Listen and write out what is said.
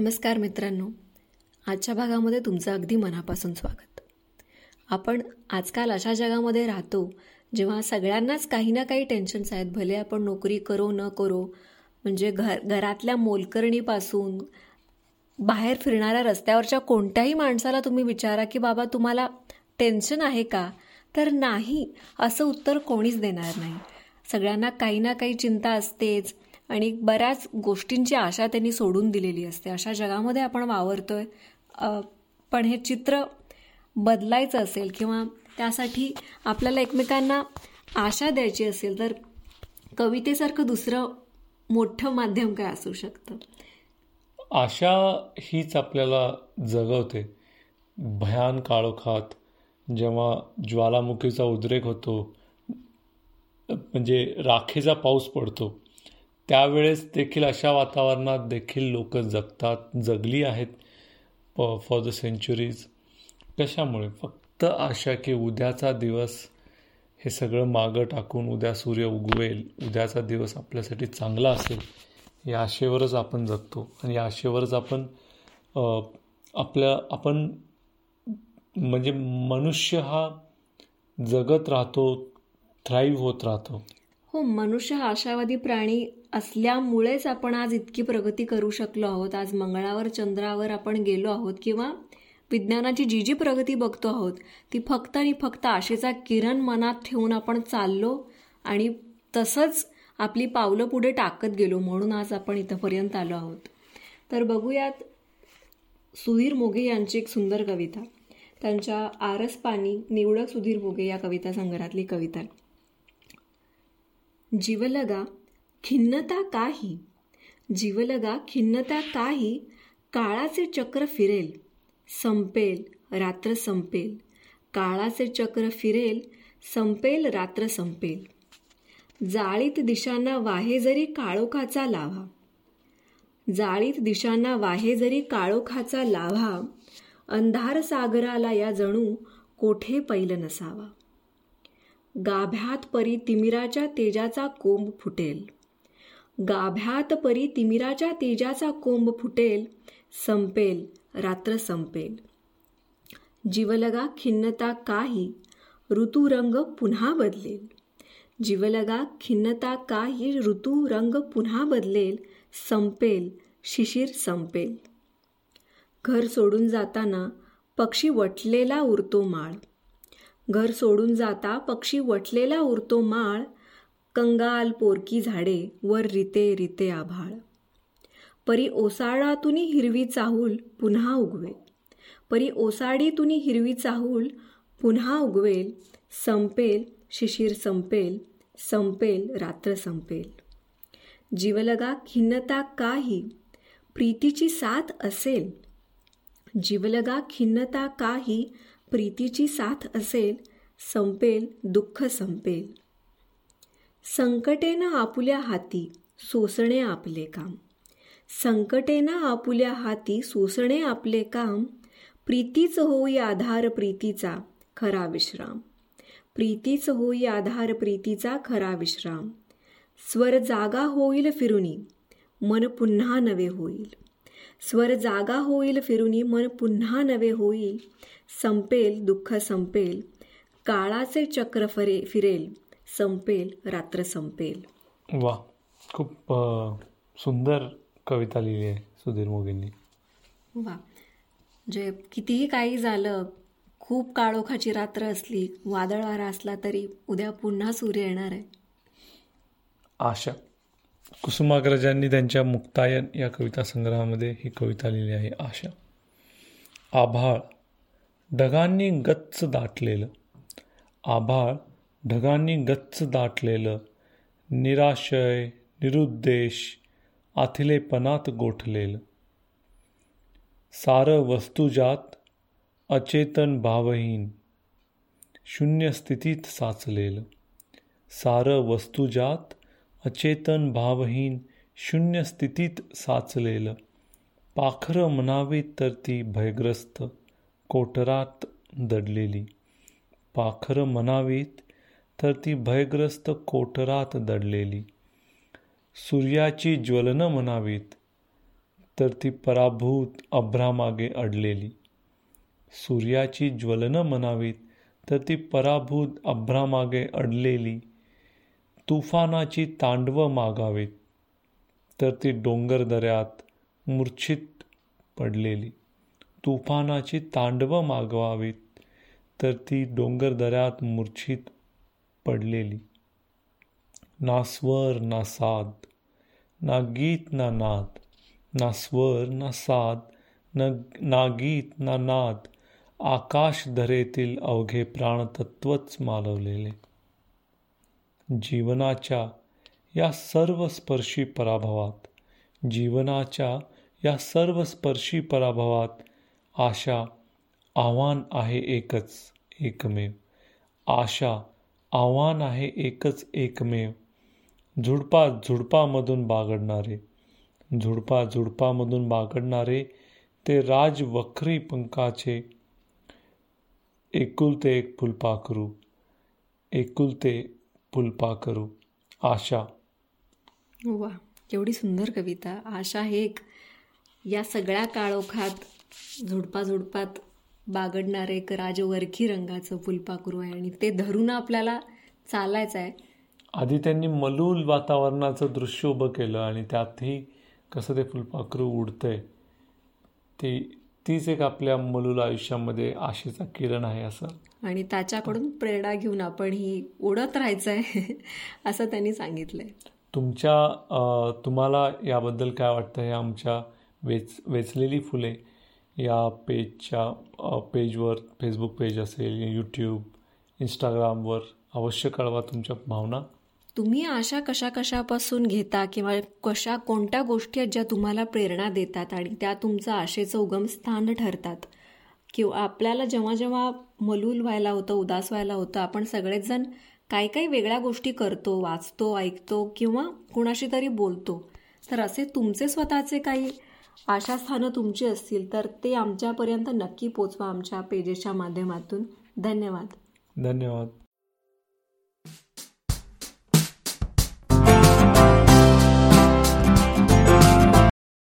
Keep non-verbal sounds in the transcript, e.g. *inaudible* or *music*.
नमस्कार मित्रांनो. आजच्या भागामध्ये तुमचं अगदी मनापासून स्वागत. आपण आजकाल अशा जगामध्ये राहतो जेव्हा सगळ्यांनाच काही ना काही टेन्शन्स आहेत. भले आपण नोकरी करो न करो म्हणजे घर घरातल्या मोलकरणीपासून बाहेर फिरणाऱ्या रस्त्यावरच्या कोणत्याही माणसाला तुम्ही विचारा की बाबा तुम्हाला टेन्शन आहे का? तर नाही असं उत्तर कोणीच देणार नाही. सगळ्यांना काही ना काही चिंता असतेच. आणि बऱ्याच गोष्टींची आशा त्यांनी सोडून दिलेली असते. अशा जगामध्ये आपण वावरतोय. पण हे चित्र बदलायचं असेल किंवा त्यासाठी आपल्याला एकमेकांना आशा द्यायची असेल तर कवितेसारखं दुसरं मोठं माध्यम काय असू शकतं? आशा हीच आपल्याला जगवते. भयान काळोखात जेव्हा ज्वालामुखीचा उद्रेक होतो म्हणजे राखेचा पाऊस पडतो त्यावेळेस देखील अशा वातावरणात देखील लोक जगतात जगली आहेत प फॉर द सेंचुरीज कशामुळे? फक्त आशा की उद्याचा दिवस हे सगळं मागं टाकून उद्या सूर्य उगवेल उद्याचा दिवस आपल्यासाठी चांगला असेल या आशेवरच आपण जगतो. आणि या आशेवरच आपण आपल्या आपण म्हणजे मनुष्य हा जगत राहतो थ्राईव्ह होत राहतो. हो मनुष्य हा आशावादी प्राणी असल्यामुळेच आपण आज इतकी प्रगती करू शकलो आहोत. आज मंगळावर चंद्रावर आपण गेलो आहोत किंवा विज्ञानाची जी जी प्रगती बघतो आहोत ती फक्त आणि फक्त आशेचा किरण मनात ठेवून आपण चाललो आणि तसंच आपली पावलं पुढे टाकत गेलो म्हणून आज आपण इथंपर्यंत आलो आहोत. तर बघूयात सुधीर मोघे यांची एक सुंदर कविता. त्यांच्या आरस पाणी निवडक सुधीर मोघे या कविता संग्रहातली कविता. जीवलगा खिन्नता काही? जीवलगा खिन्नता काही? काळाचे चक्र फिरेल संपेल रात्र संपेल. काळाचे चक्र फिरेल संपेल रात्र संपेल. जाळीत दिशांना वाहे जरी काळोखाचा लाभा जाळीत दिशांना वाहे जरी काळोखाचा लाव्हा अंधार सागराला या जणू कोठे पैल नसावा? गाभ्यात परी तिमिराच्या तेजाचा कोंब फुटेल. गाभ्यात परी तिमिराच्या तेजाचा कोंब फुटेल संपेल रात्र संपेल. जीवलगा खिन्नता काही ऋतुरंग पुन्हा बदलेल. जीवलगा खिन्नता काही ऋतुरंग पुन्हा बदलेल संपेल शिशिर संपेल. घर सोडून जाताना पक्षी वटलेला उरतो माळ. घर सोडून जाता पक्षी वटलेला उरतो माळ कंगाल पोरकी झाडे वर रिते रिते आभाळ. परी ओसाडातुनी हिरवी चाहूल पुन्हा उगवेल. परी ओसाडीतुनी हिरवी चाहूल पुन्हा उगवेल संपेल शिशिर संपेल संपेल रात्र संपेल. जीवलगा खिन्नता काही प्रीतीची साथ असेल. जीवलगा खिन्नता काही प्रीतीची साथ असेल संपेल दुःख संपेल. संकटेनं आपुल्या हाती सोसणे आपले काम. संकटेनं आपुल्या हाती सोसणे आपले काम. प्रीतीच होई आधार प्रीतीचा खरा विश्राम. प्रीतीच होई आधार प्रीतीचा खरा विश्राम. स्वर जागा होईल फिरुनी मन पुन्हा नवे होईल. स्वर जागा होईल फिरुनी मन पुन्हा नवे होईल. संपेल दुःख संपेल. काळाचे चक्र फरे फिरेल. संपेल रात्र संपेल. वा खूप सुंदर कविता लिहिली आहे सुधीर मोगेंनी वा. जे कितीही काही झालं खूप काळोखाची रात्र असली वादळ वारा असला तरी उद्या पुन्हा सूर्य येणार आहे. आशा. कुसुमाग्रजांनी त्यांच्या मुक्तायन या कविता संग्रहामध्ये ही कविता लिहिली आहे आशा. आभाळ ढगांनी गच्च दाटलेलं. आभाळ ढगांनी गच्च दाटलेलं. निराशय निरुद्देश आथिलेपणात गोठलेलं. सारं वस्तुजात अचेतन भावहीन. शून्य स्थितीत साचलेलं. सारं वस्तुजात अचेतन भावहीन शून्य स्थितीत साचलेलं. पाखरं म्हणावी तर ती भयग्रस्त कोटरात दडलेली. पाखरं म्हणावीत तर ती भयग्रस्त कोटरात दडलेली. सूर्याची ज्वलनं म्हणावीत तर ती पराभूत अभ्रामागे अडलेली. सूर्याची ज्वलनं म्हणावीत तर ती पराभूत अभ्रामागे अडलेली. तुफानाची तांडवं मागावीत तर ती डोंगर दऱ्यात मूर्छित पडलेली. तुफानाची तांडवं मागवावीत तर ती डोंगर दऱ्यात मूर्छित पडलेली. ना स्वर ना साद ना गीत ना नाद ना स्वर ना साद न ना गीत ना नाद आकाश धरेतील अवघे प्राणतत्वच मालवलेले. जीवनाच्या या सर्व स्पर्शी पराभवात जीवनाच्या या सर्व स्पर्शी पराभवात आशा आव्हान आहे एकच एकमेव. आशा आव्हान आहे एकच एकमेव. झुडपा झुडपामधून बागडणारे झुडपा झुडपामधून बागडणारे ते राजवखरी पंखाचे एकुलते एक फुलपाखरू एकुलते फुलपाखरू आशा. वा केवढी सुंदर कविता. आशा हे एक या सगळ्या काळोखात झुडपा झुडपात बागडणारे एक राजवरखी रंगाचं फुलपाखरू आहे आणि ते धरून आपल्याला चालायचं आहे. आधी त्यांनी मलूल वातावरणाचं दृश्य उभं केलं आणि त्यातही कसं ते फुलपाखरू उडतंय ते तीच एक आपल्या मलूल आयुष्यामध्ये आशेचा किरण आहे असं. आणि त्याच्याकडून प्रेरणा घेऊन आपण ही उडत राहायचं आहे *laughs* असं त्यांनी सांगितलंय. तुमच्या तुम्हाला याबद्दल काय वाटतं? हे आमच्या वेच वेचलेली फुले या पेजच्या पेजवर फेसबुक पेज असेल यूट्यूब इंस्टाग्रामवर अवश्य कळवा तुमच्या भावना. तुम्ही आशा कशा कशापासून घेता किंवा कशा कोणत्या गोष्टी आहेत ज्या तुम्हाला प्रेरणा देतात आणि त्या तुमचं आशेचं उगमस्थान ठरतात? किंवा आपल्याला जेव्हा जेव्हा मलूल व्हायला होतं उदास व्हायला होतं आपण सगळेच जण काही काही वेगळ्या गोष्टी करतो वाचतो ऐकतो किंवा कुणाशी तरी बोलतो तर असे तुमचे स्वतःचे काही आशास्थानं तुमची असतील तर ते आमच्यापर्यंत नक्की पोचवा आमच्या पेजेसच्या माध्यमातून. धन्यवाद. धन्यवाद.